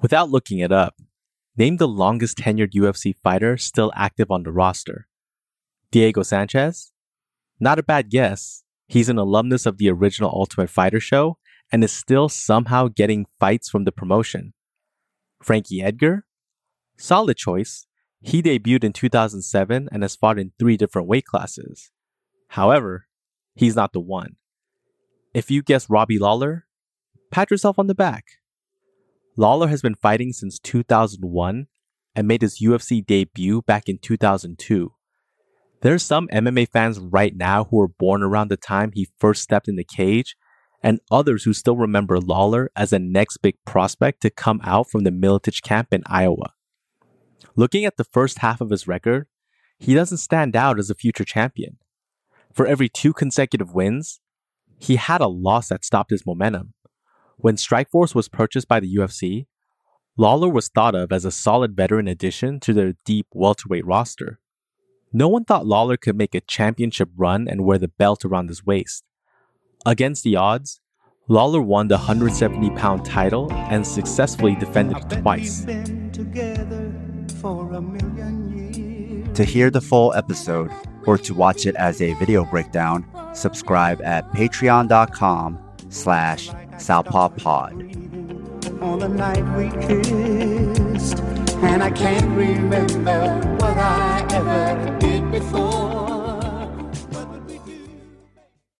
Without looking it up, name the longest tenured UFC fighter still active on the roster. Diego Sanchez? Not a bad guess. He's an alumnus of the original Ultimate Fighter show and is still somehow getting fights from the promotion. Frankie Edgar? Solid choice. He debuted in 2007 and has fought in three different weight classes. However, he's not the one. If you guess Robbie Lawler, pat yourself on the back. Lawler has been fighting since 2001 and made his UFC debut back in 2002. There's some MMA fans right now who were born around the time he first stepped in the cage, and others who still remember Lawler as the next big prospect to come out from the Miletich camp in Iowa. Looking at the first half of his record, he doesn't stand out as a future champion. For every two consecutive wins, he had a loss that stopped his momentum. When Strikeforce was purchased by the UFC, Lawler was thought of as a solid veteran addition to their deep welterweight roster. No one thought Lawler could make a championship run and wear the belt around his waist. Against the odds, Lawler won the 170 pound title and successfully defended it twice. To hear the full episode or to watch it as a video breakdown, subscribe at patreon.com slash southpawpod. On the night we kissed, and I can't remember what I ever did before.